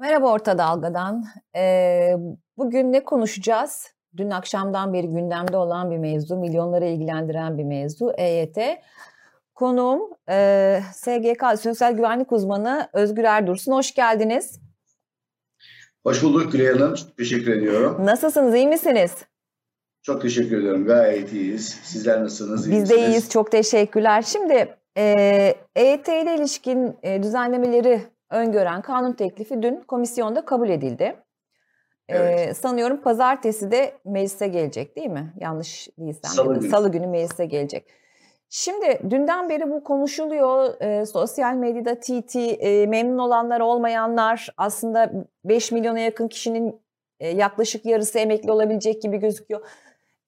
Merhaba Orta Dalga'dan. Ee, bugün ne konuşacağız? Dün akşamdan beri gündemde olan bir mevzu, milyonları ilgilendiren bir mevzu EYT. Konuğum e, SGK Sosyal Güvenlik Uzmanı Özgür Erdursun. Hoş geldiniz. Hoş bulduk Gülay Hanım. Teşekkür ediyorum. Nasılsınız, iyi misiniz? Çok teşekkür ediyorum. Gayet iyiyiz. Sizler nasılsınız? İyi Biz misiniz? de iyiyiz. Çok teşekkürler. Şimdi e, EYT ile ilişkin e, düzenlemeleri öngören kanun teklifi dün komisyonda kabul edildi. Evet. Ee, sanıyorum pazartesi de meclise gelecek değil mi? Yanlış değilsem. Salı, günü. Salı günü meclise gelecek. Şimdi dünden beri bu konuşuluyor. E, sosyal medyada TT, e, memnun olanlar olmayanlar aslında 5 milyona yakın kişinin e, yaklaşık yarısı emekli olabilecek gibi gözüküyor.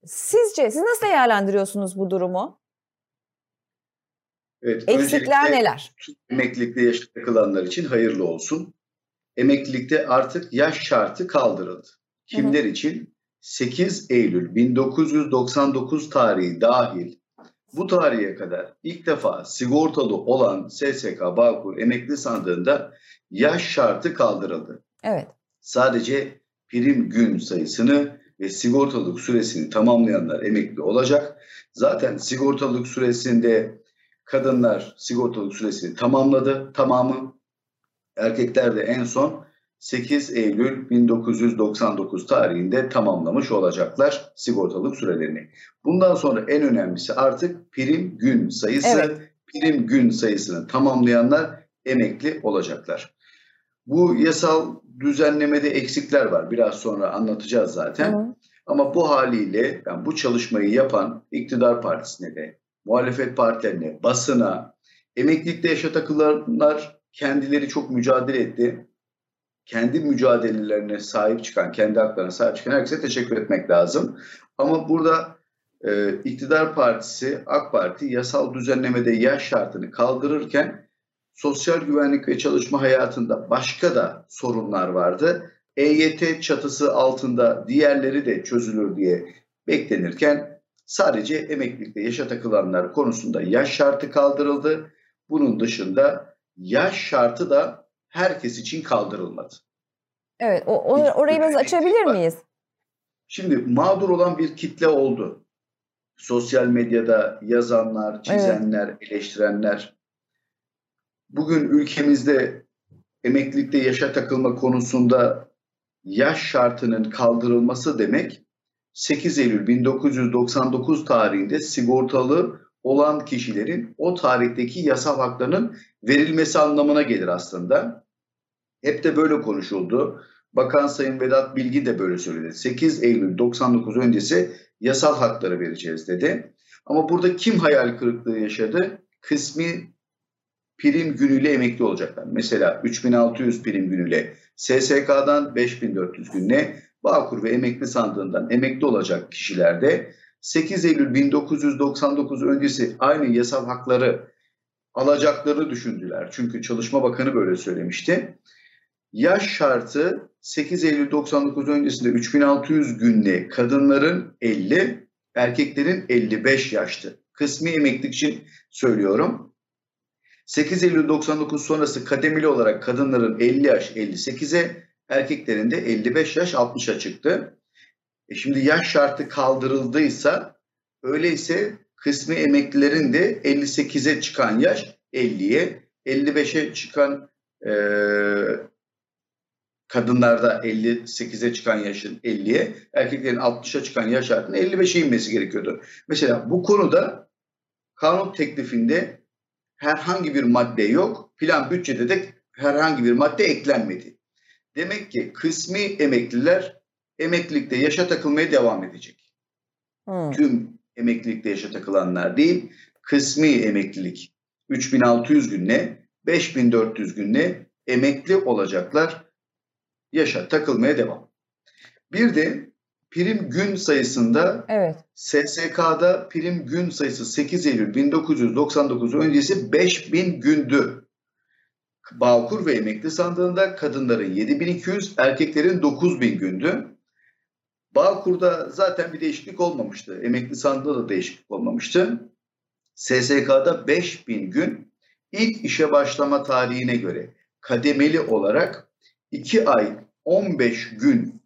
Sizce siz nasıl değerlendiriyorsunuz bu durumu? Evet, Eksikler neler? Emeklilikte yaşa takılanlar için hayırlı olsun. Emeklilikte artık yaş şartı kaldırıldı. Kimler hı hı. için? 8 Eylül 1999 tarihi dahil bu tarihe kadar ilk defa sigortalı olan SSK Bağkur emekli sandığında yaş şartı kaldırıldı. Evet. Sadece prim gün sayısını ve sigortalılık süresini tamamlayanlar emekli olacak. Zaten sigortalılık süresinde Kadınlar sigortalık süresini tamamladı. Tamamı erkekler de en son 8 Eylül 1999 tarihinde tamamlamış olacaklar sigortalık sürelerini. Bundan sonra en önemlisi artık prim gün sayısı. Evet. Prim gün sayısını tamamlayanlar emekli olacaklar. Bu yasal düzenlemede eksikler var. Biraz sonra anlatacağız zaten. Hı. Ama bu haliyle yani bu çalışmayı yapan iktidar partisine de muhalefet partilerine, basına, emeklilikte yaşa takılanlar kendileri çok mücadele etti. Kendi mücadelelerine sahip çıkan, kendi haklarına sahip çıkan herkese teşekkür etmek lazım. Ama burada e, iktidar partisi, AK Parti yasal düzenlemede yaş şartını kaldırırken sosyal güvenlik ve çalışma hayatında başka da sorunlar vardı. EYT çatısı altında diğerleri de çözülür diye beklenirken Sadece emeklilikte yaşa takılanlar konusunda yaş şartı kaldırıldı. Bunun dışında yaş şartı da herkes için kaldırılmadı. Evet, o, or orayı biraz açabilir miyiz? Şimdi mağdur olan bir kitle oldu. Sosyal medyada yazanlar, çizenler, evet. eleştirenler. Bugün ülkemizde emeklilikte yaşa takılma konusunda yaş şartının kaldırılması demek 8 Eylül 1999 tarihinde sigortalı olan kişilerin o tarihteki yasal haklarının verilmesi anlamına gelir aslında. Hep de böyle konuşuldu. Bakan Sayın Vedat Bilgi de böyle söyledi. 8 Eylül 99 öncesi yasal hakları vereceğiz dedi. Ama burada kim hayal kırıklığı yaşadı? Kısmi prim günüyle emekli olacaklar. Mesela 3600 prim günüyle SSK'dan 5400 gününe Bağkur ve emekli sandığından emekli olacak kişilerde 8 Eylül 1999 öncesi aynı yasal hakları alacakları düşündüler. Çünkü Çalışma Bakanı böyle söylemişti. Yaş şartı 8 Eylül 99 öncesinde 3600 günle kadınların 50, erkeklerin 55 yaştı. Kısmi emeklilik için söylüyorum. 8 Eylül 99 sonrası kademeli olarak kadınların 50 yaş 58'e, erkeklerin de 55 yaş 60'a çıktı. E şimdi yaş şartı kaldırıldıysa öyleyse kısmi emeklilerin de 58'e çıkan yaş 50'ye, 55'e çıkan e, kadınlarda 58'e çıkan yaşın 50'ye, erkeklerin 60'a çıkan yaş şartının 55'e inmesi gerekiyordu. Mesela bu konuda kanun teklifinde herhangi bir madde yok. Plan bütçede de herhangi bir madde eklenmedi. Demek ki kısmi emekliler emeklilikte yaşa takılmaya devam edecek. Hmm. Tüm emeklilikte yaşa takılanlar değil, kısmi emeklilik 3600 günle 5400 günle emekli olacaklar. Yaşa takılmaya devam. Bir de prim gün sayısında evet. SSK'da prim gün sayısı 8 Eylül 1999 öncesi 5000 gündü. Bağkur ve emekli sandığında kadınların 7200, erkeklerin 9000 gündü. Bağkur'da zaten bir değişiklik olmamıştı. Emekli sandığında da değişiklik olmamıştı. SSK'da 5000 gün ilk işe başlama tarihine göre kademeli olarak 2 ay 15 gün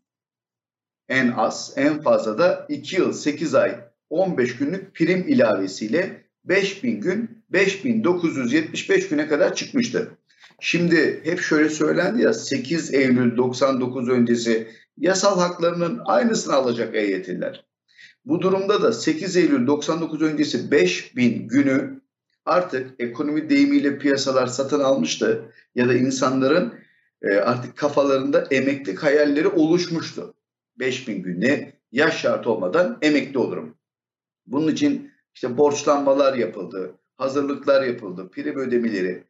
en az en fazla da 2 yıl 8 ay 15 günlük prim ilavesiyle 5000 gün 5975 güne kadar çıkmıştı. Şimdi hep şöyle söylendi ya 8 Eylül 99 öncesi yasal haklarının aynısını alacak EYT'liler. Bu durumda da 8 Eylül 99 öncesi 5000 günü artık ekonomi deyimiyle piyasalar satın almıştı ya da insanların e, artık kafalarında emeklilik hayalleri oluşmuştu. 5000 günde yaş şart olmadan emekli olurum. Bunun için işte borçlanmalar yapıldı, hazırlıklar yapıldı, prim ödemeleri.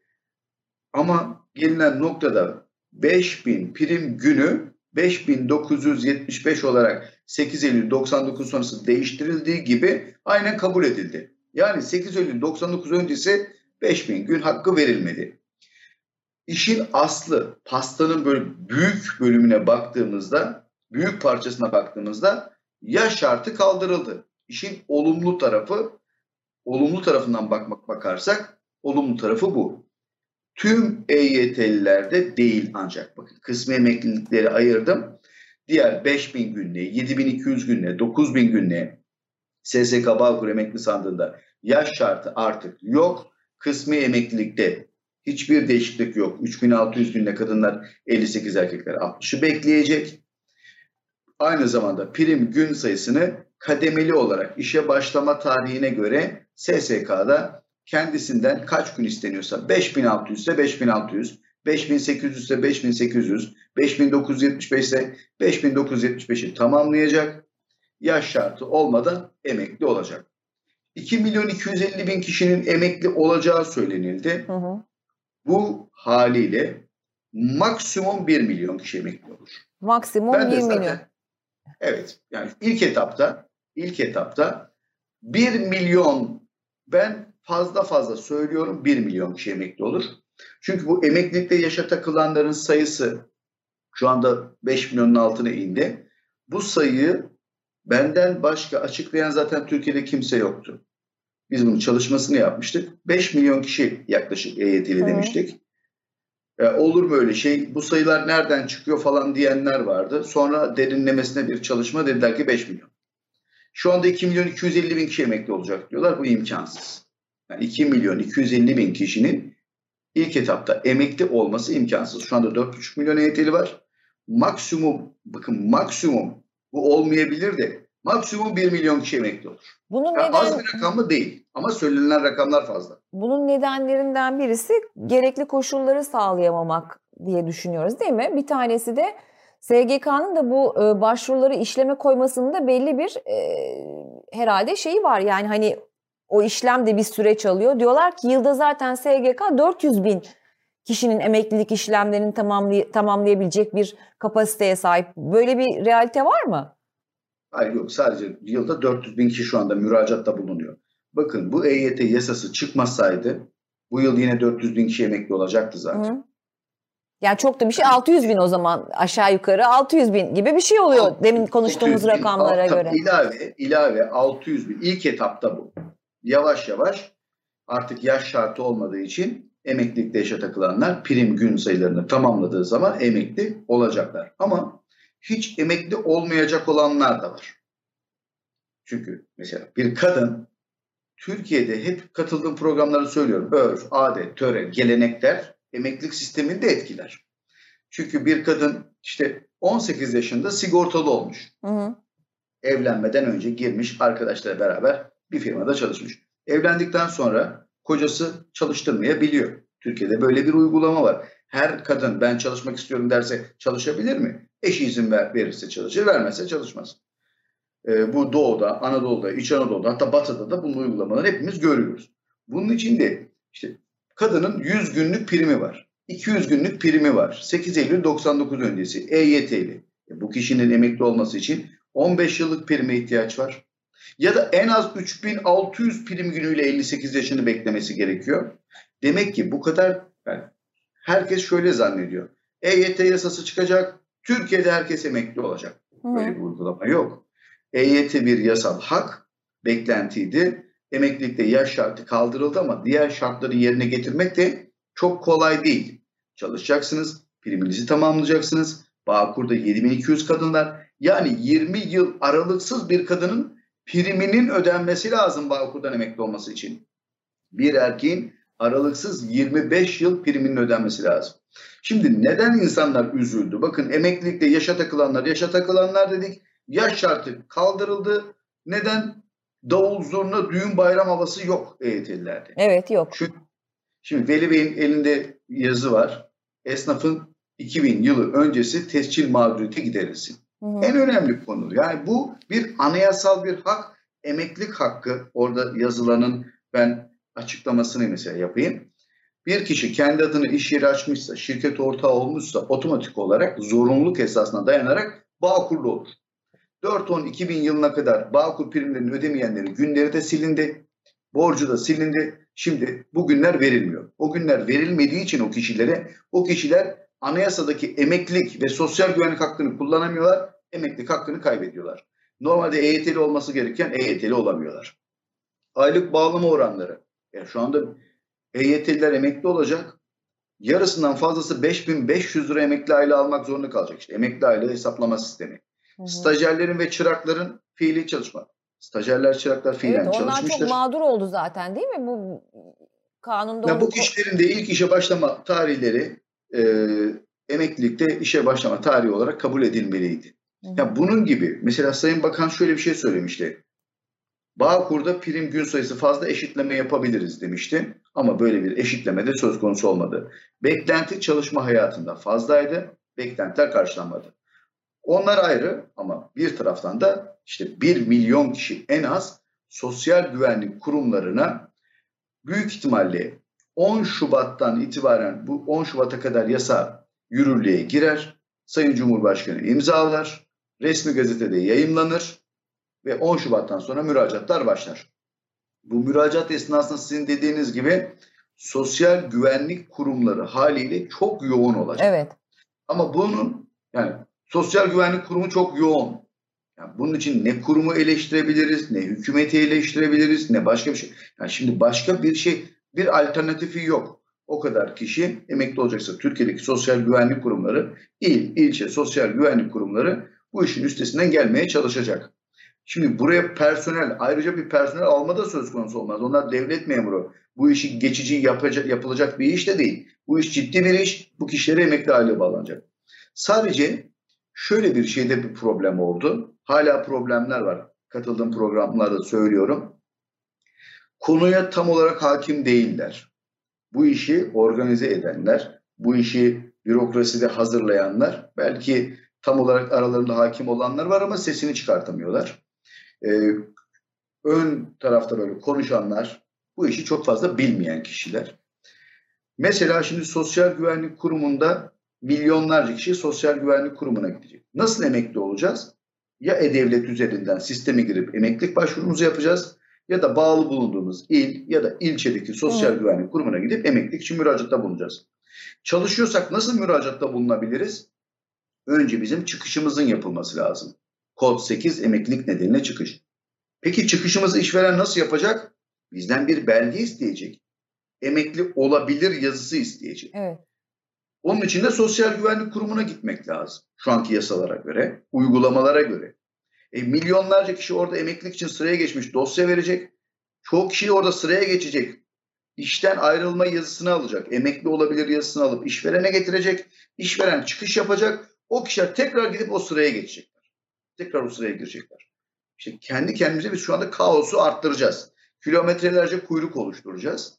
Ama gelinen noktada 5000 prim günü 5975 olarak 8 Eylül 99 sonrası değiştirildiği gibi aynen kabul edildi. Yani 8 Eylül 99 öncesi 5000 gün hakkı verilmedi. İşin aslı pastanın böyle büyük bölümüne baktığımızda, büyük parçasına baktığımızda yaş şartı kaldırıldı. İşin olumlu tarafı, olumlu tarafından bakmak bakarsak olumlu tarafı bu. Tüm EYT'lilerde değil ancak bakın kısmi emeklilikleri ayırdım. Diğer 5000 günlüğe, 7200 günlüğe, 9000 günlüğe SSK Bağkur emekli sandığında yaş şartı artık yok. Kısmi emeklilikte hiçbir değişiklik yok. 3600 günde kadınlar 58 erkekler 60'ı bekleyecek. Aynı zamanda prim gün sayısını kademeli olarak işe başlama tarihine göre SSK'da kendisinden kaç gün isteniyorsa 5600 ise 5600, 5800 ise 5800, 5975 ise 5975'i tamamlayacak. Yaş şartı olmadan emekli olacak. 2 milyon 250 bin kişinin emekli olacağı söylenildi. Hı hı. Bu haliyle maksimum 1 milyon kişi emekli olur. Maksimum ben 1 zaten, milyon. Evet. Yani ilk etapta ilk etapta 1 milyon ben fazla fazla söylüyorum 1 milyon kişi emekli olur. Çünkü bu emeklilikte yaşa takılanların sayısı şu anda 5 milyonun altına indi. Bu sayıyı benden başka açıklayan zaten Türkiye'de kimse yoktu. Biz bunun çalışmasını yapmıştık. 5 milyon kişi yaklaşık EYT'li demiştik. E, olur mu öyle şey? Bu sayılar nereden çıkıyor falan diyenler vardı. Sonra derinlemesine bir çalışma dediler ki 5 milyon. Şu anda 2 milyon 250 bin kişi emekli olacak diyorlar. Bu imkansız. Yani 2 milyon 250 bin kişinin ilk etapta emekli olması imkansız. Şu anda 4,5 milyon EYT'li var. Maksimum, bakın maksimum bu olmayabilir de maksimum 1 milyon kişi emekli olur. Bunun yani neden... Az bir rakam mı değil ama söylenen rakamlar fazla. Bunun nedenlerinden birisi gerekli koşulları sağlayamamak diye düşünüyoruz değil mi? Bir tanesi de SGK'nın da bu e, başvuruları işleme koymasında belli bir e, herhalde şeyi var. Yani hani o işlem de bir süreç alıyor. Diyorlar ki yılda zaten SGK 400 bin kişinin emeklilik işlemlerini tamamlay tamamlayabilecek bir kapasiteye sahip. Böyle bir realite var mı? Hayır yok sadece yılda 400 bin kişi şu anda müracaatta bulunuyor. Bakın bu EYT yasası çıkmasaydı bu yıl yine 400 bin kişi emekli olacaktı zaten. Hı. Yani çok da bir şey 600 bin o zaman aşağı yukarı 600 bin gibi bir şey oluyor demin konuştuğumuz rakamlara göre. İlave, ilave 600 bin ilk etapta bu. Yavaş yavaş artık yaş şartı olmadığı için emeklilikte yaşa takılanlar prim gün sayılarını tamamladığı zaman emekli olacaklar. Ama hiç emekli olmayacak olanlar da var. Çünkü mesela bir kadın Türkiye'de hep katıldığım programları söylüyorum. Örf, adet, töre, gelenekler emeklilik sistemini de etkiler. Çünkü bir kadın işte 18 yaşında sigortalı olmuş. Hı hı. Evlenmeden önce girmiş arkadaşlarla beraber bir firmada çalışmış. Evlendikten sonra kocası çalıştırmayabiliyor. Türkiye'de böyle bir uygulama var. Her kadın ben çalışmak istiyorum derse çalışabilir mi? Eşi izin ver, verirse çalışır, vermezse çalışmaz. Ee, bu Doğu'da, Anadolu'da, İç Anadolu'da hatta Batı'da da bunun uygulamalarını hepimiz görüyoruz. Bunun için de işte kadının 100 günlük primi var. 200 günlük primi var. 8 Eylül 99 öncesi EYT'li. E, bu kişinin emekli olması için 15 yıllık prime ihtiyaç var. Ya da en az 3600 prim günüyle 58 yaşını beklemesi gerekiyor. Demek ki bu kadar yani herkes şöyle zannediyor. EYT yasası çıkacak, Türkiye'de herkes emekli olacak. Böyle bir uygulama yok. EYT bir yasal hak, beklentiydi. Emeklilikte yaş şartı kaldırıldı ama diğer şartları yerine getirmek de çok kolay değil. Çalışacaksınız, priminizi tamamlayacaksınız. Bağkur'da 7200 kadınlar. Yani 20 yıl aralıksız bir kadının priminin ödenmesi lazım Bağkur'dan emekli olması için. Bir erkeğin aralıksız 25 yıl priminin ödenmesi lazım. Şimdi neden insanlar üzüldü? Bakın emeklilikte yaşa takılanlar, yaşa takılanlar dedik. Yaş şartı kaldırıldı. Neden? Davul, zurna, düğün bayram havası yok EYT'lilerde. Evet yok. Çünkü, şimdi Veli Bey'in elinde yazı var. Esnafın 2000 yılı öncesi tescil mağduriyeti giderilsin. Hı hı. En önemli konu. Yani bu bir anayasal bir hak, emeklilik hakkı. Orada yazılanın ben açıklamasını mesela yapayım. Bir kişi kendi adını iş yeri açmışsa, şirket ortağı olmuşsa otomatik olarak zorunluluk esasına dayanarak Bağkurlu olur. 4-10-2000 yılına kadar Bağkur primlerini ödemeyenlerin günleri de silindi. Borcu da silindi. Şimdi bu günler verilmiyor. O günler verilmediği için o kişilere, o kişiler anayasadaki emeklilik ve sosyal güvenlik hakkını kullanamıyorlar. Emeklilik hakkını kaybediyorlar. Normalde EYT'li olması gereken EYT'li olamıyorlar. Aylık bağlama oranları. Yani şu anda EYT'liler emekli olacak. Yarısından fazlası 5500 lira emekli aylığı almak zorunda kalacak. İşte emekli aylığı hesaplama sistemi. Hı hı. Stajyerlerin ve çırakların fiili çalışma. Stajyerler, çıraklar fiilen evet, onlar çalışmıştır. Onlar çok mağdur oldu zaten değil mi? Bu kanunda ya bu kişilerin de ilk işe başlama tarihleri e, emeklilikte işe başlama tarihi olarak kabul edilmeliydi. Hı. Ya bunun gibi mesela Sayın Bakan şöyle bir şey söylemişti. Bağkur'da prim gün sayısı fazla eşitleme yapabiliriz demişti. Ama böyle bir eşitleme de söz konusu olmadı. Beklenti çalışma hayatında fazlaydı. Beklentiler karşılanmadı. Onlar ayrı ama bir taraftan da işte 1 milyon kişi en az sosyal güvenlik kurumlarına büyük ihtimalle 10 Şubat'tan itibaren bu 10 Şubat'a kadar yasa yürürlüğe girer. Sayın Cumhurbaşkanı imzalar. Resmi gazetede yayınlanır ve 10 Şubat'tan sonra müracaatlar başlar. Bu müracaat esnasında sizin dediğiniz gibi sosyal güvenlik kurumları haliyle çok yoğun olacak. Evet. Ama bunun yani sosyal güvenlik kurumu çok yoğun. Yani bunun için ne kurumu eleştirebiliriz, ne hükümeti eleştirebiliriz, ne başka bir şey. Yani şimdi başka bir şey, bir alternatifi yok. O kadar kişi emekli olacaksa Türkiye'deki sosyal güvenlik kurumları, il, ilçe sosyal güvenlik kurumları bu işin üstesinden gelmeye çalışacak. Şimdi buraya personel, ayrıca bir personel alma da söz konusu olmaz. Onlar devlet memuru. Bu işi geçici yapacak, yapılacak bir iş de değil. Bu iş ciddi bir iş. Bu kişilere emekli aile bağlanacak. Sadece şöyle bir şeyde bir problem oldu. Hala problemler var. Katıldığım programlarda söylüyorum. Konuya tam olarak hakim değiller. Bu işi organize edenler, bu işi bürokraside hazırlayanlar, belki tam olarak aralarında hakim olanlar var ama sesini çıkartamıyorlar e, ön tarafta böyle konuşanlar bu işi çok fazla bilmeyen kişiler. Mesela şimdi Sosyal Güvenlik Kurumu'nda milyonlarca kişi Sosyal Güvenlik Kurumu'na gidecek. Nasıl emekli olacağız? Ya E-Devlet üzerinden sisteme girip emeklilik başvurumuzu yapacağız ya da bağlı bulunduğumuz il ya da ilçedeki Sosyal evet. Güvenlik Kurumu'na gidip emeklilik için müracaatta bulunacağız. Çalışıyorsak nasıl müracaatta bulunabiliriz? Önce bizim çıkışımızın yapılması lazım. Kod 8 emeklilik nedeniyle çıkış. Peki çıkışımızı işveren nasıl yapacak? Bizden bir belge isteyecek. Emekli olabilir yazısı isteyecek. Evet. Onun için de Sosyal Güvenlik Kurumu'na gitmek lazım. Şu anki yasalara göre, uygulamalara göre. E, milyonlarca kişi orada emeklilik için sıraya geçmiş dosya verecek. Çoğu kişi orada sıraya geçecek. İşten ayrılma yazısını alacak. Emekli olabilir yazısını alıp işverene getirecek. İşveren çıkış yapacak. O kişiler tekrar gidip o sıraya geçecek tekrar o sıraya girecekler. İşte kendi kendimize biz şu anda kaosu arttıracağız. Kilometrelerce kuyruk oluşturacağız.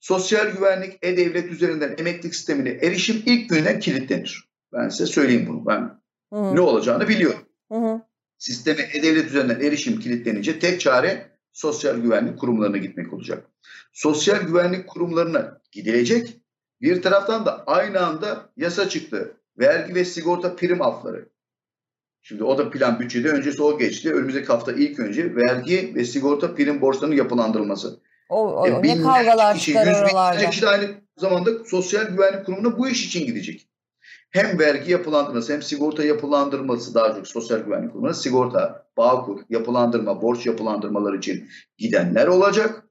Sosyal güvenlik e-devlet üzerinden emeklilik sistemine erişim ilk günden kilitlenir. Ben size söyleyeyim bunu. Ben Hı-hı. ne olacağını biliyorum. Sisteme e-devlet üzerinden erişim kilitlenince tek çare sosyal güvenlik kurumlarına gitmek olacak. Sosyal güvenlik kurumlarına gidilecek. Bir taraftan da aynı anda yasa çıktı. Vergi ve sigorta prim afları. Şimdi o da plan bütçede öncesi o geçti. Önümüzdeki hafta ilk önce vergi ve sigorta prim borçlarının yapılandırılması. O, o e, ne kavgalar kişi, çıkar oralarda. kişi de aynı zamanda sosyal güvenlik kurumuna bu iş için gidecek. Hem vergi yapılandırması hem sigorta yapılandırması daha çok sosyal güvenlik kurumuna sigorta, bağkur, yapılandırma, borç yapılandırmaları için gidenler olacak.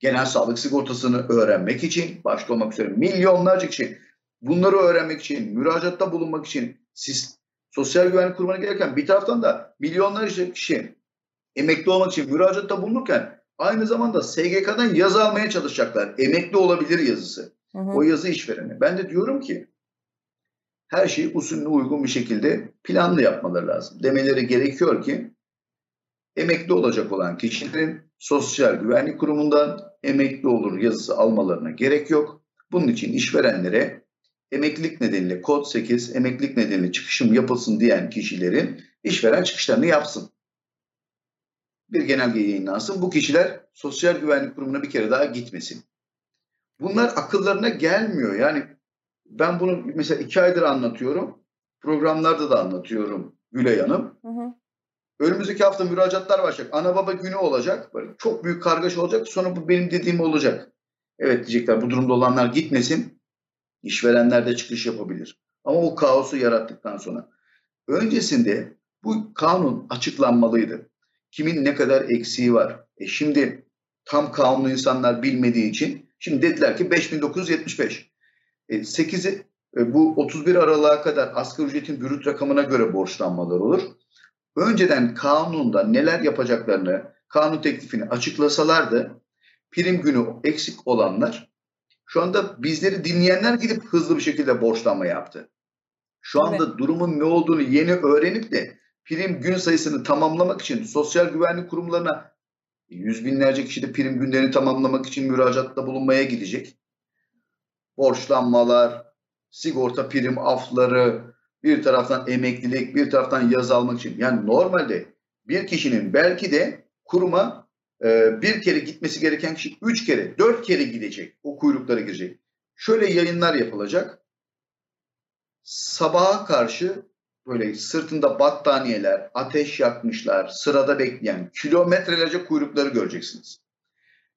Genel sağlık sigortasını öğrenmek için başta olmak üzere milyonlarca kişi Bunları öğrenmek için, müracaatta bulunmak için siz sosyal güvenlik kurumuna gelirken bir taraftan da milyonlarca kişi emekli olmak için müracaatta bulunurken aynı zamanda SGK'dan yazı almaya çalışacaklar. Emekli olabilir yazısı. Hı hı. O yazı işverene. Ben de diyorum ki her şeyi usulüne uygun bir şekilde planlı yapmaları lazım. Demeleri gerekiyor ki emekli olacak olan kişilerin sosyal güvenlik kurumundan emekli olur yazısı almalarına gerek yok. Bunun için işverenlere emeklilik nedeniyle kod 8 emeklilik nedeniyle çıkışım yapılsın diyen kişilerin işveren çıkışlarını yapsın. Bir genelge yayınlansın. Bu kişiler sosyal güvenlik kurumuna bir kere daha gitmesin. Bunlar akıllarına gelmiyor. Yani ben bunu mesela iki aydır anlatıyorum. Programlarda da anlatıyorum Gülay Hanım. Hı hı. Önümüzdeki hafta müracaatlar başlayacak. Ana baba günü olacak. Böyle çok büyük kargaşa olacak. Sonra bu benim dediğim olacak. Evet diyecekler bu durumda olanlar gitmesin. İşverenler de çıkış yapabilir. Ama o kaosu yarattıktan sonra. Öncesinde bu kanun açıklanmalıydı. Kimin ne kadar eksiği var. E şimdi tam kanunu insanlar bilmediği için şimdi dediler ki 5975. E 8'i e, bu 31 Aralık'a kadar asgari ücretin bürüt rakamına göre borçlanmalar olur önceden kanunda neler yapacaklarını, kanun teklifini açıklasalardı prim günü eksik olanlar şu anda bizleri dinleyenler gidip hızlı bir şekilde borçlanma yaptı. Şu anda evet. durumun ne olduğunu yeni öğrenip de prim gün sayısını tamamlamak için sosyal güvenlik kurumlarına yüz binlerce kişi de prim günlerini tamamlamak için müracaatta bulunmaya gidecek. Borçlanmalar, sigorta prim afları, bir taraftan emeklilik, bir taraftan yaz almak için. Yani normalde bir kişinin belki de kuruma e, bir kere gitmesi gereken kişi üç kere, dört kere gidecek. O kuyruklara girecek. Şöyle yayınlar yapılacak. Sabaha karşı böyle sırtında battaniyeler, ateş yakmışlar, sırada bekleyen kilometrelerce kuyrukları göreceksiniz.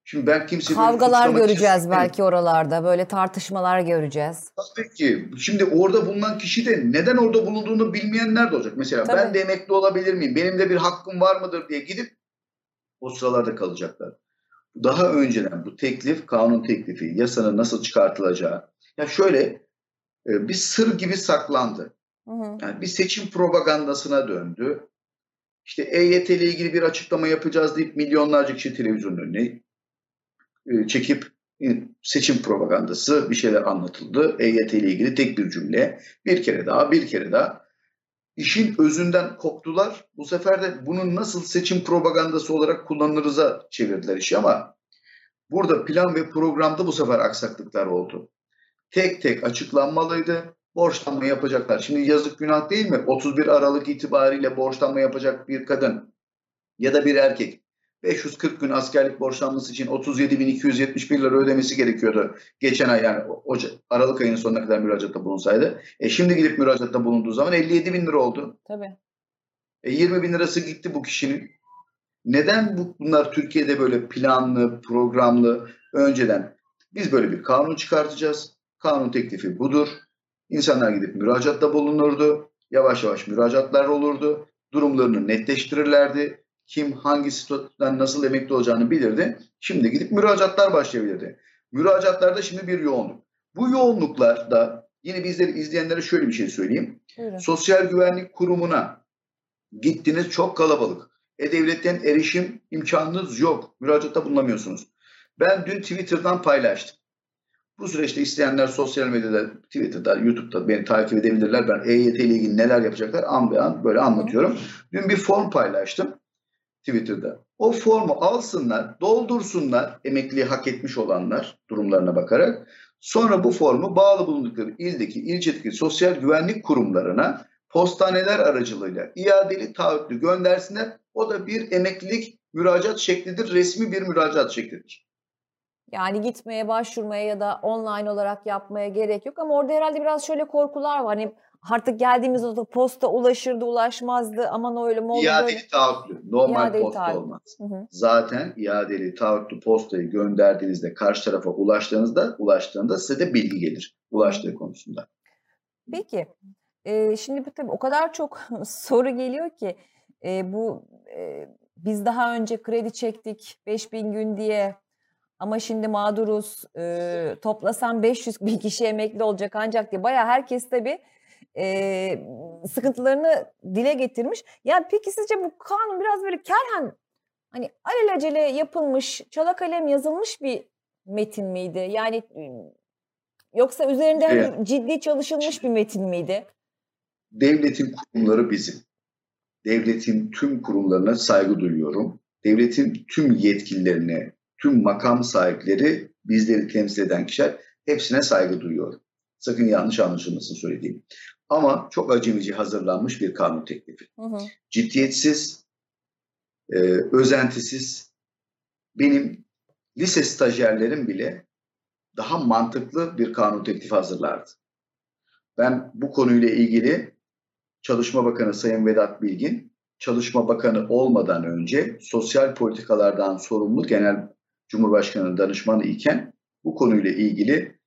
Şimdi ben kimse Kavgalar göreceğiz belki oralarda. Böyle tartışmalar göreceğiz. Tabii ki. Şimdi orada bulunan kişi de neden orada bulunduğunu bilmeyenler de olacak. Mesela Tabii. ben de emekli olabilir miyim? Benim de bir hakkım var mıdır diye gidip o sıralarda kalacaklar. Daha önceden bu teklif, kanun teklifi, yasanın nasıl çıkartılacağı. Ya şöyle e, bir sır gibi saklandı. Hı hı. Yani bir seçim propagandasına döndü. İşte EYT ile ilgili bir açıklama yapacağız deyip milyonlarca kişi televizyonun önüne e, çekip e, seçim propagandası bir şeyler anlatıldı. EYT ile ilgili tek bir cümle. Bir kere daha, bir kere daha. İşin özünden koptular. Bu sefer de bunun nasıl seçim propagandası olarak kullanılırıza çevirdiler işi ama burada plan ve programda bu sefer aksaklıklar oldu. Tek tek açıklanmalıydı. Borçlanma yapacaklar. Şimdi yazık günah değil mi? 31 Aralık itibariyle borçlanma yapacak bir kadın ya da bir erkek 540 gün askerlik borçlanması için 37.271 lira ödemesi gerekiyordu. Geçen ay yani Oca, Aralık ayının sonuna kadar müracaatta bulunsaydı. E şimdi gidip müracaatta bulunduğu zaman 57 bin lira oldu. Tabii. E 20 bin lirası gitti bu kişinin. Neden bu, bunlar Türkiye'de böyle planlı, programlı, önceden biz böyle bir kanun çıkartacağız. Kanun teklifi budur. İnsanlar gidip müracaatta bulunurdu. Yavaş yavaş müracaatlar olurdu. Durumlarını netleştirirlerdi kim hangi statüden nasıl emekli olacağını bilirdi. Şimdi gidip müracaatlar başlayabilirdi. Müracaatlarda şimdi bir yoğunluk. Bu yoğunluklarda yine bizleri izleyenlere şöyle bir şey söyleyeyim. Buyurun. Sosyal Güvenlik Kurumu'na gittiniz çok kalabalık. E-Devlet'ten erişim imkanınız yok. Müracaatta bulunamıyorsunuz. Ben dün Twitter'dan paylaştım. Bu süreçte isteyenler sosyal medyada, Twitter'da, YouTube'da beni takip edebilirler. Ben EYT ile ilgili neler yapacaklar an be an böyle anlatıyorum. Dün bir form paylaştım. Twitter'da. O formu alsınlar, doldursunlar emekliliği hak etmiş olanlar durumlarına bakarak. Sonra bu formu bağlı bulundukları ildeki, ilçedeki sosyal güvenlik kurumlarına postaneler aracılığıyla iadeli taahhütlü göndersinler. O da bir emeklilik müracaat şeklidir, resmi bir müracaat şeklidir. Yani gitmeye, başvurmaya ya da online olarak yapmaya gerek yok ama orada herhalde biraz şöyle korkular var. Hani artık geldiğimiz nokta posta ulaşırdı ulaşmazdı aman öyle mi oldu İadeli böyle. taahhütlü normal iadeli posta taahhütlü. olmaz. Hı hı. Zaten iadeli taahhütlü postayı gönderdiğinizde karşı tarafa ulaştığınızda ulaştığında size de bilgi gelir ulaştığı konusunda. Peki e, şimdi bu tabii o kadar çok soru geliyor ki e, bu e, biz daha önce kredi çektik 5000 gün diye ama şimdi mağduruz e, toplasan 500 bin kişi emekli olacak ancak diye baya herkes tabii e, sıkıntılarını dile getirmiş. Yani peki sizce bu kanun biraz böyle kerhen hani alelacele yapılmış, çala kalem yazılmış bir metin miydi? Yani yoksa üzerinde evet. hani ciddi çalışılmış bir metin miydi? Devletin kurumları bizim. Devletin tüm kurumlarına saygı duyuyorum. Devletin tüm yetkililerine, tüm makam sahipleri bizleri temsil eden kişiler hepsine saygı duyuyorum. Sakın yanlış anlaşılmasın söylediğim. Ama çok acemici hazırlanmış bir kanun teklifi. Hı hı. Ciddiyetsiz, e, özentisiz. Benim lise stajyerlerim bile daha mantıklı bir kanun teklifi hazırlardı. Ben bu konuyla ilgili Çalışma Bakanı Sayın Vedat Bilgin, Çalışma Bakanı olmadan önce sosyal politikalardan sorumlu Genel Cumhurbaşkanı danışmanı iken bu konuyla ilgili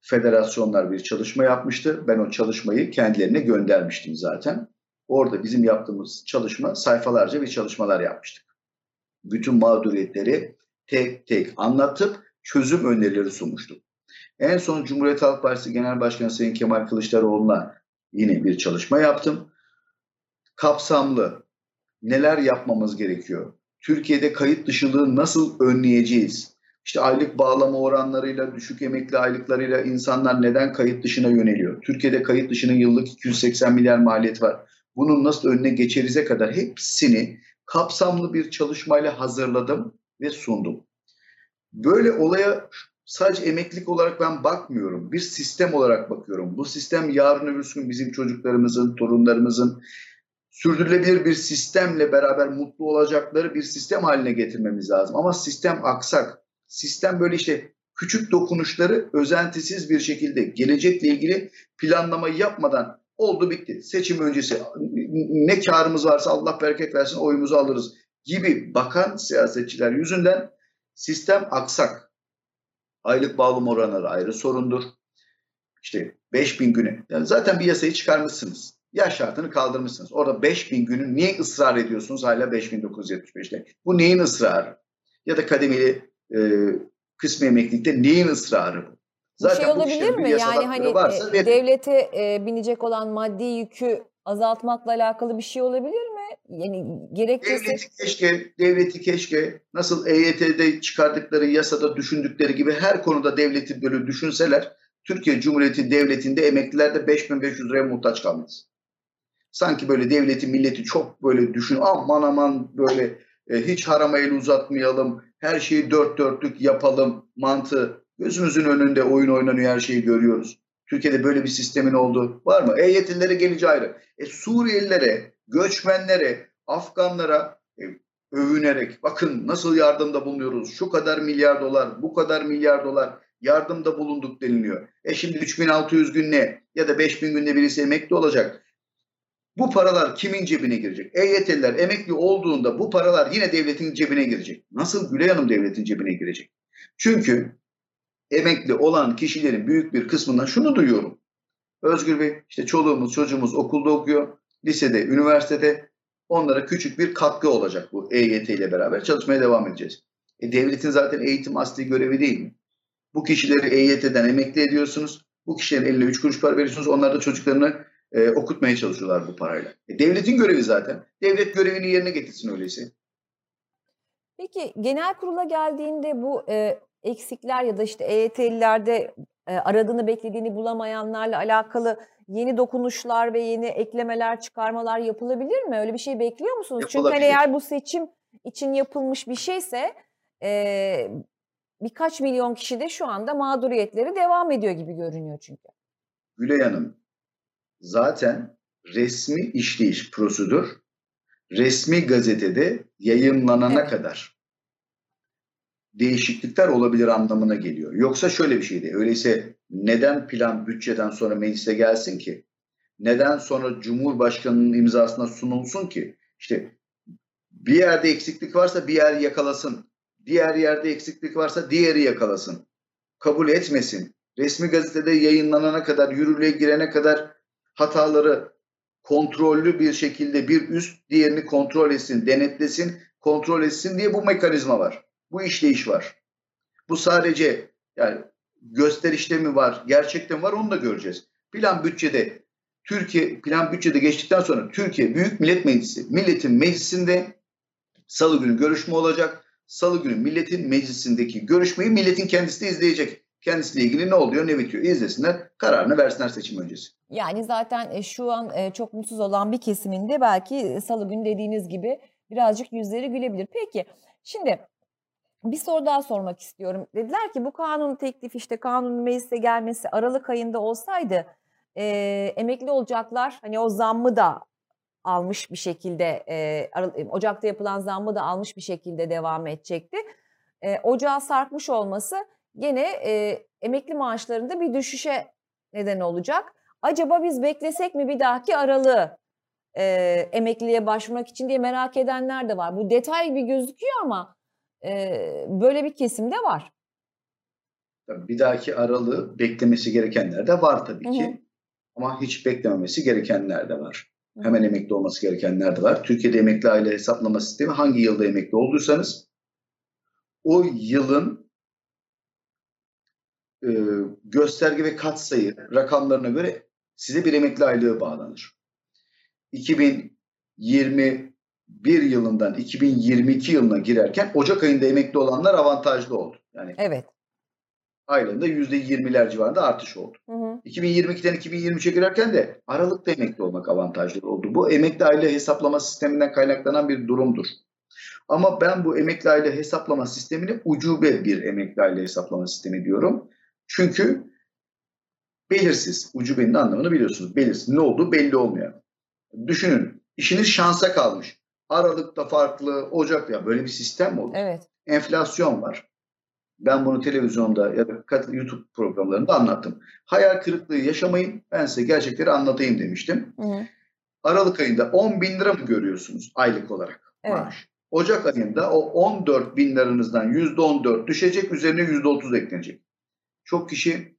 federasyonlar bir çalışma yapmıştı. Ben o çalışmayı kendilerine göndermiştim zaten. Orada bizim yaptığımız çalışma sayfalarca bir çalışmalar yapmıştık. Bütün mağduriyetleri tek tek anlatıp çözüm önerileri sunmuştuk. En son Cumhuriyet Halk Partisi Genel Başkanı Sayın Kemal Kılıçdaroğlu'na yine bir çalışma yaptım. Kapsamlı neler yapmamız gerekiyor? Türkiye'de kayıt dışılığı nasıl önleyeceğiz? İşte aylık bağlama oranlarıyla, düşük emekli aylıklarıyla insanlar neden kayıt dışına yöneliyor? Türkiye'de kayıt dışının yıllık 280 milyar maliyet var. Bunun nasıl önüne geçerize kadar hepsini kapsamlı bir çalışmayla hazırladım ve sundum. Böyle olaya sadece emeklilik olarak ben bakmıyorum. Bir sistem olarak bakıyorum. Bu sistem yarın öbür gün bizim çocuklarımızın, torunlarımızın sürdürülebilir bir sistemle beraber mutlu olacakları bir sistem haline getirmemiz lazım. Ama sistem aksak. Sistem böyle işte küçük dokunuşları özentisiz bir şekilde gelecekle ilgili planlamayı yapmadan oldu bitti. Seçim öncesi ne karımız varsa Allah bereket versin oyumuzu alırız gibi bakan siyasetçiler yüzünden sistem aksak. Aylık bağlama oranları ayrı sorundur. İşte 5000 günü. Yani zaten bir yasayı çıkarmışsınız. Yaş şartını kaldırmışsınız. Orada 5000 günü niye ısrar ediyorsunuz hala 5975'te? Bu neyin ısrarı? Ya da kademeli e, kısmı emeklilikte neyin ısrarı bu? Zaten şey olabilir mi? Yani hani varsa e, devlete e, binecek olan maddi yükü azaltmakla alakalı bir şey olabilir mi? Yani gerekçesi... Devleti keşke, devleti keşke nasıl EYT'de çıkardıkları yasada düşündükleri gibi her konuda devleti böyle düşünseler Türkiye Cumhuriyeti Devleti'nde emekliler de 5500 liraya muhtaç kalmaz. Sanki böyle devleti milleti çok böyle düşün aman aman böyle e, hiç harama el uzatmayalım, her şeyi dört dörtlük yapalım mantığı. Gözümüzün önünde oyun oynanıyor her şeyi görüyoruz. Türkiye'de böyle bir sistemin olduğu var mı? EYT'lilere gelince ayrı. E, Suriyelilere, göçmenlere, Afganlara e, övünerek bakın nasıl yardımda bulunuyoruz. Şu kadar milyar dolar, bu kadar milyar dolar yardımda bulunduk deniliyor. E şimdi 3600 gün ne ya da 5000 günde birisi emekli olacak. Bu paralar kimin cebine girecek? EYT'liler emekli olduğunda bu paralar yine devletin cebine girecek. Nasıl Gülay Hanım devletin cebine girecek? Çünkü emekli olan kişilerin büyük bir kısmından şunu duyuyorum. Özgür Bey işte çoluğumuz çocuğumuz okulda okuyor, lisede, üniversitede onlara küçük bir katkı olacak bu EYT ile beraber çalışmaya devam edeceğiz. E, devletin zaten eğitim asli görevi değil mi? Bu kişileri EYT'den emekli ediyorsunuz. Bu kişilerin eline 3 kuruş para veriyorsunuz. Onlar da çocuklarını e, okutmaya çalışıyorlar bu parayla. E, devletin görevi zaten. Devlet görevini yerine getirsin öyleyse. Peki genel kurula geldiğinde bu e, eksikler ya da işte EYT'lilerde e, aradığını beklediğini bulamayanlarla alakalı yeni dokunuşlar ve yeni eklemeler, çıkarmalar yapılabilir mi? Öyle bir şey bekliyor musunuz? Çünkü hani eğer bu seçim için yapılmış bir şeyse e, birkaç milyon kişi de şu anda mağduriyetleri devam ediyor gibi görünüyor çünkü. Gülay Hanım, zaten resmi işleyiş prosedür resmi gazetede yayınlanana evet. kadar değişiklikler olabilir anlamına geliyor. Yoksa şöyle bir şeydi. Öyleyse neden plan bütçeden sonra meclise gelsin ki? Neden sonra Cumhurbaşkanı'nın imzasına sunulsun ki? İşte bir yerde eksiklik varsa bir yer yakalasın. Diğer yerde eksiklik varsa diğeri yakalasın. Kabul etmesin. Resmi gazetede yayınlanana kadar, yürürlüğe girene kadar hataları kontrollü bir şekilde bir üst diğerini kontrol etsin, denetlesin, kontrol etsin diye bu mekanizma var. Bu işleyiş var. Bu sadece yani gösterişte mi var, gerçekten var onu da göreceğiz. Plan bütçede Türkiye plan bütçede geçtikten sonra Türkiye Büyük Millet Meclisi milletin meclisinde salı günü görüşme olacak. Salı günü milletin meclisindeki görüşmeyi milletin kendisi de izleyecek. Kendisiyle ilgili ne oluyor ne bitiyor izlesinler kararını versinler seçim öncesi. Yani zaten e, şu an e, çok mutsuz olan bir kesiminde belki salı günü dediğiniz gibi birazcık yüzleri gülebilir. Peki şimdi bir soru daha sormak istiyorum. Dediler ki bu kanun teklifi işte kanunun meclise gelmesi Aralık ayında olsaydı e, emekli olacaklar hani o zammı da almış bir şekilde e, Ocak'ta yapılan zammı da almış bir şekilde devam edecekti. E, ocağa sarkmış olması gene e, emekli maaşlarında bir düşüşe neden olacak. Acaba biz beklesek mi bir dahaki aralığı e, emekliliğe başvurmak için diye merak edenler de var. Bu detay bir gözüküyor ama e, böyle bir kesim de var. Bir dahaki aralığı beklemesi gerekenler de var tabii ki. Hı hı. Ama hiç beklememesi gerekenler de var. Hı. Hemen emekli olması gerekenler de var. Türkiye'de emekli aile hesaplama sistemi hangi yılda emekli olduysanız o yılın e, gösterge ve katsayı rakamlarına göre size bir emekli aylığı bağlanır. 2021 yılından 2022 yılına girerken Ocak ayında emekli olanlar avantajlı oldu. Yani evet. aylığında %20'ler civarında artış oldu. Hı hı. 2022'den 2023'e girerken de Aralık'ta emekli olmak avantajlı oldu. Bu emekli aile hesaplama sisteminden kaynaklanan bir durumdur. Ama ben bu emekli aile hesaplama sistemini ucube bir emekli aile hesaplama sistemi diyorum. Çünkü belirsiz. Ucubenin anlamını biliyorsunuz. Belirsiz. Ne olduğu belli olmuyor. Düşünün. işiniz şansa kalmış. Aralıkta farklı, Ocak ya böyle bir sistem mi olur? Evet. Enflasyon var. Ben bunu televizyonda ya da YouTube programlarında anlattım. Hayal kırıklığı yaşamayın. Ben size gerçekleri anlatayım demiştim. Hı hı. Aralık ayında 10 bin lira mı görüyorsunuz aylık olarak evet. maaş? Ocak ayında o 14 bin liranızdan %14 düşecek, üzerine %30 eklenecek. Çok kişi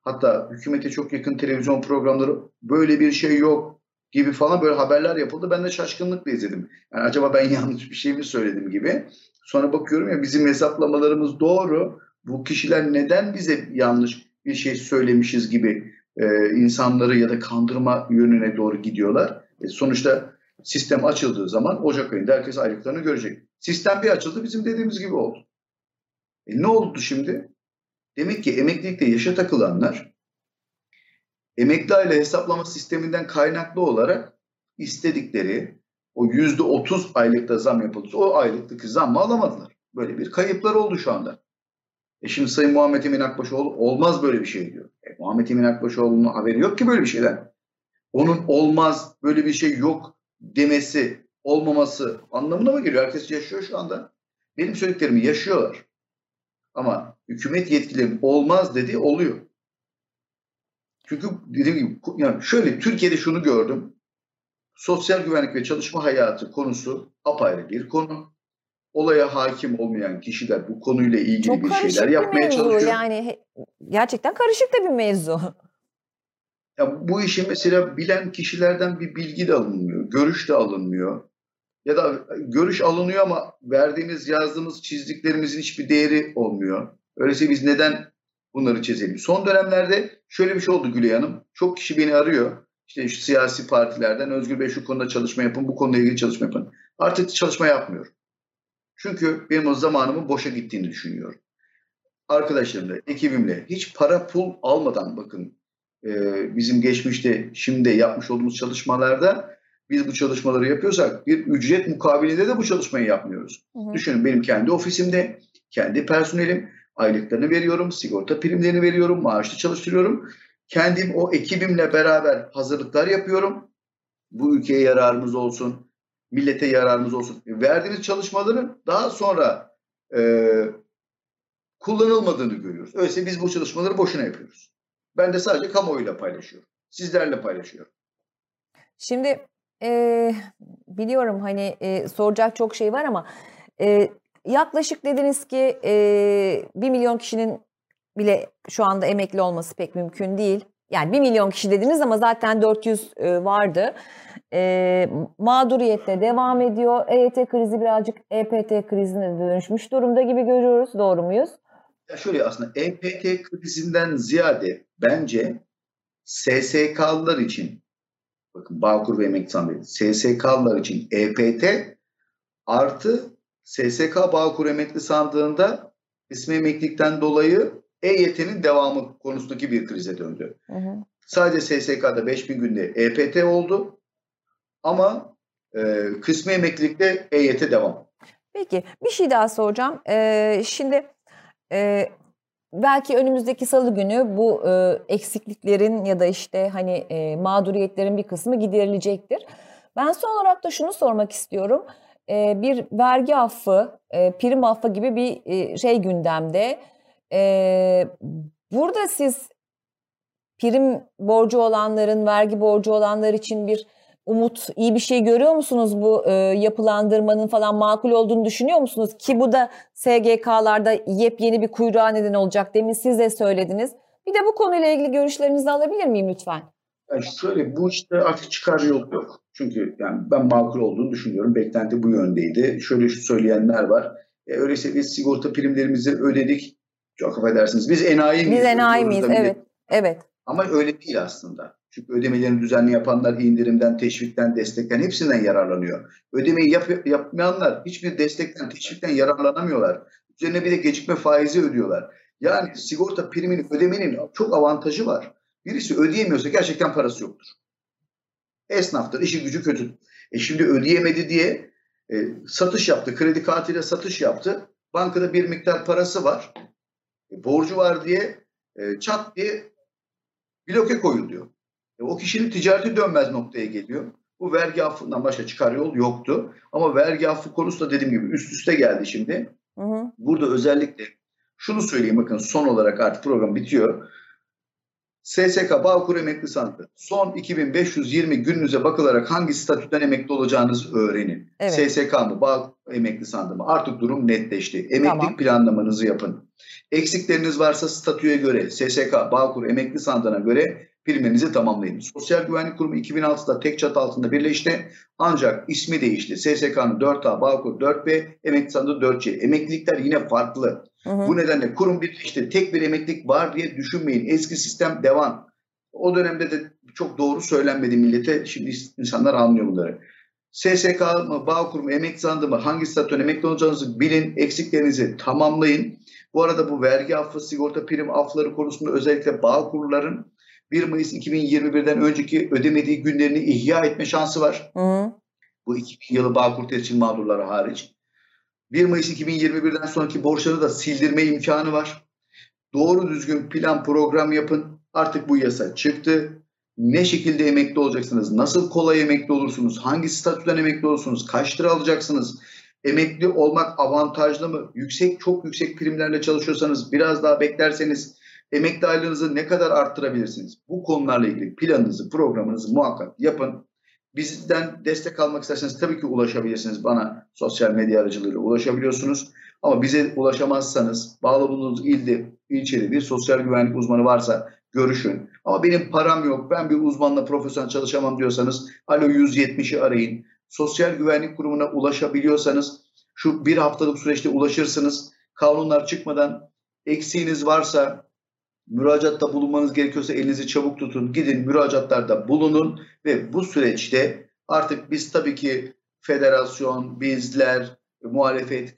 hatta hükümete çok yakın televizyon programları böyle bir şey yok gibi falan böyle haberler yapıldı. Ben de şaşkınlıkla izledim. Yani acaba ben yanlış bir şey mi söyledim gibi. Sonra bakıyorum ya bizim hesaplamalarımız doğru. Bu kişiler neden bize yanlış bir şey söylemişiz gibi e, insanları ya da kandırma yönüne doğru gidiyorlar. E, sonuçta sistem açıldığı zaman Ocak ayında herkes aylıklarını görecek. Sistem bir açıldı bizim dediğimiz gibi oldu. E, ne oldu şimdi? Demek ki emeklilikte yaşa takılanlar emekli aile hesaplama sisteminden kaynaklı olarak istedikleri o yüzde otuz aylıkta zam yapıldı. O aylıktaki zammı alamadılar. Böyle bir kayıplar oldu şu anda. E şimdi Sayın Muhammed Emin Akbaşoğlu olmaz böyle bir şey diyor. E Muhammed Emin Akbaşoğlu'nun haberi yok ki böyle bir şeyden. Onun olmaz böyle bir şey yok demesi, olmaması anlamına mı geliyor? Herkes yaşıyor şu anda. Benim söylediklerimi yaşıyorlar. Ama hükümet yetkileri olmaz dedi oluyor. Çünkü dediğim gibi yani şöyle Türkiye'de şunu gördüm. Sosyal güvenlik ve çalışma hayatı konusu apayrı bir konu. Olaya hakim olmayan kişiler bu konuyla ilgili Çok bir şeyler bir yapmaya mevzu. çalışıyor. Yani gerçekten karışık da bir mevzu. Ya bu işi mesela bilen kişilerden bir bilgi de alınmıyor, görüş de alınmıyor. Ya da görüş alınıyor ama verdiğimiz, yazdığımız, çizdiklerimizin hiçbir değeri olmuyor. Öyleyse biz neden bunları çizelim? Son dönemlerde şöyle bir şey oldu Gülay Hanım. Çok kişi beni arıyor. İşte şu siyasi partilerden Özgür Bey şu konuda çalışma yapın, bu konuyla ilgili çalışma yapın. Artık çalışma yapmıyorum. Çünkü benim o zamanımın boşa gittiğini düşünüyorum. Arkadaşlarımla, ekibimle hiç para pul almadan bakın e, bizim geçmişte şimdi yapmış olduğumuz çalışmalarda biz bu çalışmaları yapıyorsak bir ücret mukabilinde de bu çalışmayı yapmıyoruz. Hı hı. Düşünün benim kendi ofisimde, kendi personelim, aylıklarını veriyorum, sigorta primlerini veriyorum, maaşlı çalıştırıyorum. Kendim o ekibimle beraber hazırlıklar yapıyorum. Bu ülkeye yararımız olsun, millete yararımız olsun. Verdiğimiz çalışmaların daha sonra e, kullanılmadığını görüyoruz. Öyleyse biz bu çalışmaları boşuna yapıyoruz. Ben de sadece kamuoyuyla paylaşıyorum. Sizlerle paylaşıyorum. Şimdi e, biliyorum hani e, soracak çok şey var ama e, yaklaşık dediniz ki e, 1 milyon kişinin bile şu anda emekli olması pek mümkün değil. Yani 1 milyon kişi dediniz ama zaten 400 e, vardı. E, mağduriyette devam ediyor. EYT krizi birazcık EPT krizine dönüşmüş durumda gibi görüyoruz. Doğru muyuz? Ya şöyle aslında EPT krizinden ziyade bence SSK'lılar için bakın Bağkur ve Emekli SSK'lılar için EPT artı SSK Bağkur Emekli Sandığı'nda ismi emeklilikten dolayı EYT'nin devamı konusundaki bir krize döndü. Hı hı. Sadece SSK'da 5000 günde EPT oldu ama e, kısmi emeklilikte EYT devam. Peki bir şey daha soracağım. Ee, şimdi e, belki önümüzdeki salı günü bu e, eksikliklerin ya da işte hani e, mağduriyetlerin bir kısmı giderilecektir. Ben son olarak da şunu sormak istiyorum. E, bir vergi affı, e, prim affı gibi bir e, şey gündemde. E, burada siz prim borcu olanların, vergi borcu olanlar için bir umut, iyi bir şey görüyor musunuz bu e, yapılandırmanın falan makul olduğunu düşünüyor musunuz? Ki bu da SGK'larda yepyeni bir kuyruğa neden olacak. Demin siz de söylediniz. Bir de bu konuyla ilgili görüşlerinizi alabilir miyim lütfen? Yani şöyle bu işte artık çıkar yol yok. Çünkü yani ben makul olduğunu düşünüyorum. Beklenti bu yöndeydi. Şöyle şu söyleyenler var. E, öyleyse biz sigorta primlerimizi ödedik. Çok affedersiniz. Biz enayi miyiz? Biz enayi miyiz? Evet. Evet. Ama öyle değil aslında. Çünkü ödemelerini düzenli yapanlar indirimden, teşvikten, destekten hepsinden yararlanıyor. Ödemeyi yap, yapmayanlar hiçbir destekten, teşvikten yararlanamıyorlar. Üzerine bir de gecikme faizi ödüyorlar. Yani sigorta primini ödemenin çok avantajı var. Birisi ödeyemiyorsa gerçekten parası yoktur. Esnaftır, işi gücü kötü. E şimdi ödeyemedi diye e, satış yaptı, kredi kartıyla satış yaptı. Bankada bir miktar parası var. E, borcu var diye e, çat diye bloke koyuluyor. E, o kişinin ticareti dönmez noktaya geliyor. Bu vergi affından başka çıkar yol yoktu. Ama vergi affı konusu da dediğim gibi üst üste geldi şimdi. Hı hı. Burada özellikle şunu söyleyeyim bakın son olarak artık program bitiyor. SSK Bağkur Emekli Sandığı. Son 2520 gününüze bakılarak hangi statüden emekli olacağınızı öğrenin. Evet. SSK mı, Bağ Emekli Sandığı mı? Artık durum netleşti. Emeklilik tamam. planlamanızı yapın. Eksikleriniz varsa statüye göre, SSK, Bağkur Emekli Sandığı'na göre primlerinizi tamamlayın. Sosyal Güvenlik Kurumu 2006'da tek çatı altında birleşti. Ancak ismi değişti. SSK'nın 4A, Bağkur 4B, Emekli Sandığı 4C. Emeklilikler yine farklı. Hı hı. Bu nedenle kurum birleşti. Tek bir emeklilik var diye düşünmeyin. Eski sistem devam. O dönemde de çok doğru söylenmedi millete. Şimdi insanlar anlıyor bunları. SSK mı, Bağkur mu, emekli sandığı mı, hangi statüden emekli olacağınızı bilin, eksiklerinizi tamamlayın. Bu arada bu vergi affı, sigorta prim affları konusunda özellikle Bağkurların 1 Mayıs 2021'den önceki ödemediği günlerini ihya etme şansı var. Hı. Bu 2000 yılı Bağkur tescil mağdurları hariç. 1 Mayıs 2021'den sonraki borçları da sildirme imkanı var. Doğru düzgün plan program yapın. Artık bu yasa çıktı. Ne şekilde emekli olacaksınız? Nasıl kolay emekli olursunuz? Hangi statüden emekli olursunuz? Kaç lira alacaksınız? Emekli olmak avantajlı mı? Yüksek, çok yüksek primlerle çalışıyorsanız biraz daha beklerseniz emekli aylığınızı ne kadar arttırabilirsiniz? Bu konularla ilgili planınızı, programınızı muhakkak yapın. Bizden destek almak isterseniz tabii ki ulaşabilirsiniz. Bana sosyal medya aracılığıyla ulaşabiliyorsunuz. Ama bize ulaşamazsanız bağlı bulunduğunuz ilde, ilçede bir sosyal güvenlik uzmanı varsa görüşün. Ama benim param yok, ben bir uzmanla profesyonel çalışamam diyorsanız alo 170'i arayın. Sosyal güvenlik kurumuna ulaşabiliyorsanız şu bir haftalık süreçte ulaşırsınız. Kanunlar çıkmadan eksiğiniz varsa müracaatta bulunmanız gerekiyorsa elinizi çabuk tutun. Gidin müracaatlarda bulunun ve bu süreçte artık biz tabii ki federasyon, bizler, muhalefet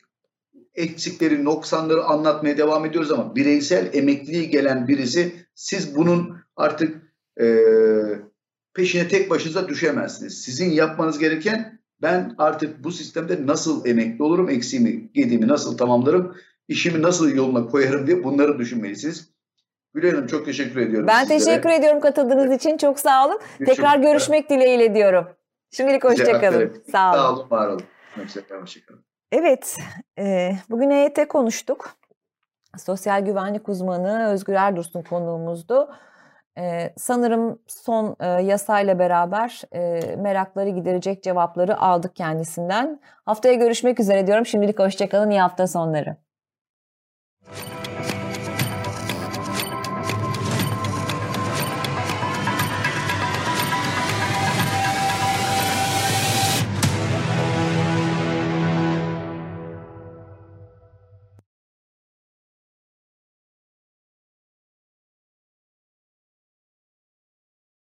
eksikleri, noksanları anlatmaya devam ediyoruz ama bireysel emekliliğe gelen birisi siz bunun artık e, peşine tek başınıza düşemezsiniz. Sizin yapmanız gereken ben artık bu sistemde nasıl emekli olurum, eksiğimi, gediğimi nasıl tamamlarım, işimi nasıl yoluna koyarım diye bunları düşünmelisiniz. Gülay Hanım çok teşekkür ediyorum Ben sizlere. teşekkür ediyorum katıldığınız için. Çok sağ olun. Tekrar görüşmek dileğiyle diyorum. Şimdilik hoşçakalın. Sağ olun. Sağ olun, var olun. Hoşçakalın. Evet, e, bugün EYT konuştuk. Sosyal güvenlik uzmanı Özgür Erdursun konuğumuzdu. Ee, sanırım son e, yasayla beraber e, merakları giderecek cevapları aldık kendisinden. Haftaya görüşmek üzere diyorum. Şimdilik hoşçakalın, iyi hafta sonları.